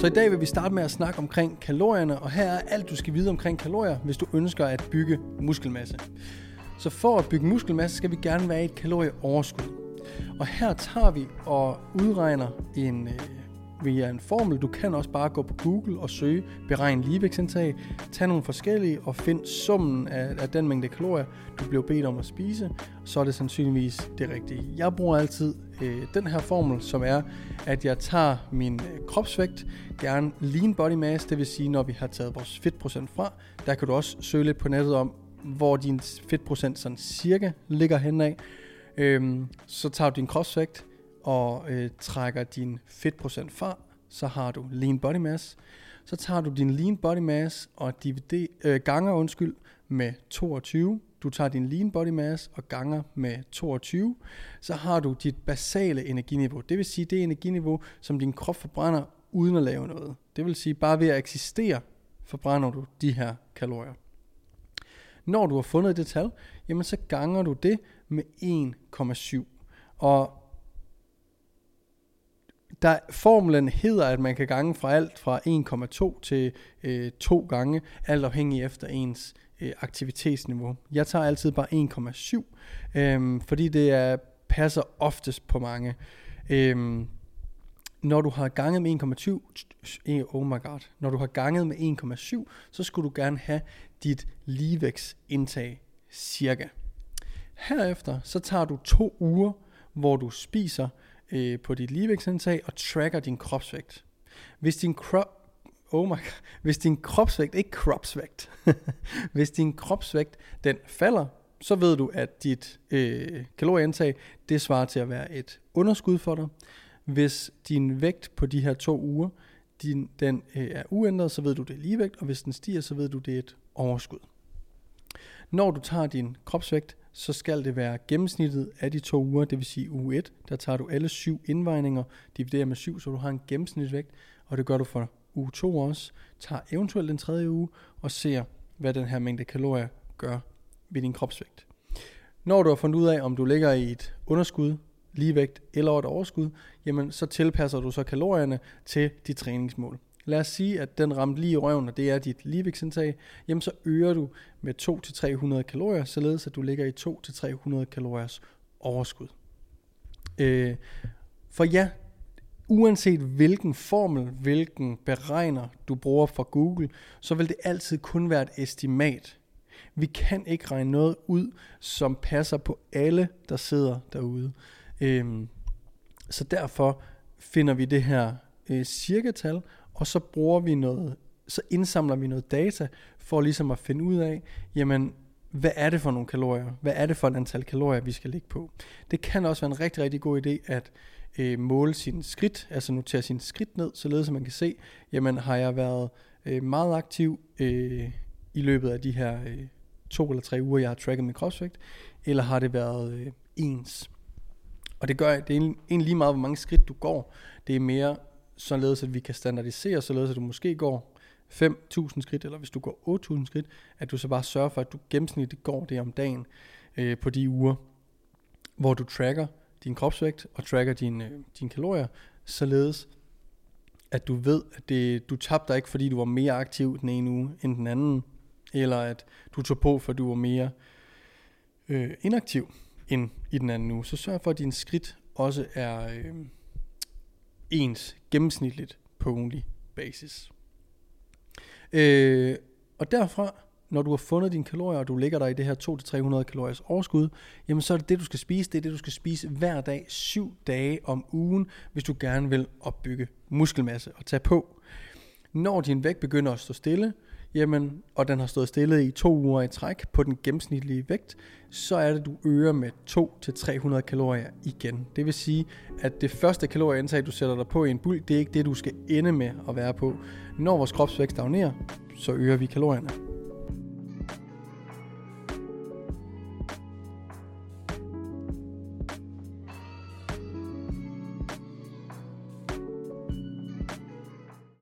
Så i dag vil vi starte med at snakke omkring kalorierne, og her er alt du skal vide omkring kalorier, hvis du ønsker at bygge muskelmasse. Så for at bygge muskelmasse skal vi gerne være i et kalorieoverskud. Og her tager vi og udregner en, øh, via en formel. Du kan også bare gå på Google og søge beregn ligevægtsindtag, tag nogle forskellige og find summen af, af den mængde kalorier, du bliver bedt om at spise. Så er det sandsynligvis det rigtige. Jeg bruger altid øh, den her formel, som er, at jeg tager min øh, kropsvægt, gerne lean body mass, det vil sige, når vi har taget vores fedtprocent fra. Der kan du også søge lidt på nettet om, hvor din fedtprocent sådan cirka ligger henad. Øhm, så tager du din kropsvægt, og øh, trækker din fedtprocent fra, så har du lean body mass. Så tager du din lean body mass og divider, øh, ganger undskyld, med 22. Du tager din lean body mass og ganger med 22. Så har du dit basale energiniveau. Det vil sige det energiniveau, som din krop forbrænder uden at lave noget. Det vil sige bare ved at eksistere, forbrænder du de her kalorier. Når du har fundet det tal, jamen så ganger du det med 1,7. Og der, formlen hedder, at man kan gange fra alt fra 1,2 til øh, 2 gange, alt afhængig efter ens øh, aktivitetsniveau. Jeg tager altid bare 1,7, øh, fordi det er, passer oftest på mange. Øh, når du har ganget med 1,7, øh, oh my god, når du har ganget med 1,7, så skulle du gerne have dit ligevægtsindtag cirka. Herefter så tager du to uger, hvor du spiser øh, på dit ligevægtsindtag og tracker din kropsvægt. Hvis din krop Oh my God. Hvis din kropsvægt, ikke kropsvægt, hvis din kropsvægt den falder, så ved du, at dit øh, kalorieindtag, det svarer til at være et underskud for dig. Hvis din vægt på de her to uger, din, den øh, er uændret, så ved du, det er ligevægt, og hvis den stiger, så ved du, det er et overskud. Når du tager din kropsvægt, så skal det være gennemsnittet af de to uger, det vil sige uge 1, der tager du alle syv indvejninger, dividerer med 7, så du har en gennemsnitsvægt, og det gør du for uge 2 også. Tager eventuelt den tredje uge og ser, hvad den her mængde kalorier gør ved din kropsvægt. Når du har fundet ud af, om du ligger i et underskud, ligevægt eller et overskud, jamen så tilpasser du så kalorierne til dit træningsmål. Lad os sige, at den ramte lige i røven, og det er dit ligevægtsindtag, jamen så øger du med 2-300 kalorier, således at du ligger i 2-300 kaloriers overskud. Øh, for ja, uanset hvilken formel, hvilken beregner du bruger fra Google, så vil det altid kun være et estimat. Vi kan ikke regne noget ud, som passer på alle, der sidder derude. Øhm, så derfor finder vi det her øh, cirkatal, og så bruger vi noget, så indsamler vi noget data for ligesom at finde ud af, jamen, hvad er det for nogle kalorier? Hvad er det for et antal kalorier, vi skal ligge på? Det kan også være en rigtig, rigtig god idé at øh, måle sin skridt, altså notere sin skridt ned, således at man kan se, jamen har jeg været øh, meget aktiv øh, i løbet af de her øh, to eller tre uger, jeg har tracket min kropsvægt, eller har det været øh, ens? Og det gør, det er egentlig lige meget, hvor mange skridt du går. Det er mere således at vi kan standardisere, således at du måske går 5.000 skridt, eller hvis du går 8.000 skridt, at du så bare sørger for, at du gennemsnitligt går det om dagen øh, på de uger, hvor du tracker din kropsvægt og tracker dine, øh, dine kalorier, således at du ved, at det, du tabte dig ikke, fordi du var mere aktiv den ene uge end den anden, eller at du tog på, for du var mere øh, inaktiv end i den anden uge. Så sørg for, at din skridt også er, øh, ens gennemsnitligt på ugenlig basis. Øh, og derfra, når du har fundet dine kalorier, og du ligger der i det her 200-300 kaloriers overskud, jamen så er det det, du skal spise. Det er det, du skal spise hver dag, syv dage om ugen, hvis du gerne vil opbygge muskelmasse og tage på. Når din vægt begynder at stå stille, jamen, og den har stået stille i to uger i træk på den gennemsnitlige vægt, så er det, du øger med 2-300 kalorier igen. Det vil sige, at det første kalorieindtag, du sætter dig på i en bulk, det er ikke det, du skal ende med at være på. Når vores kropsvægt stagnerer, så øger vi kalorierne.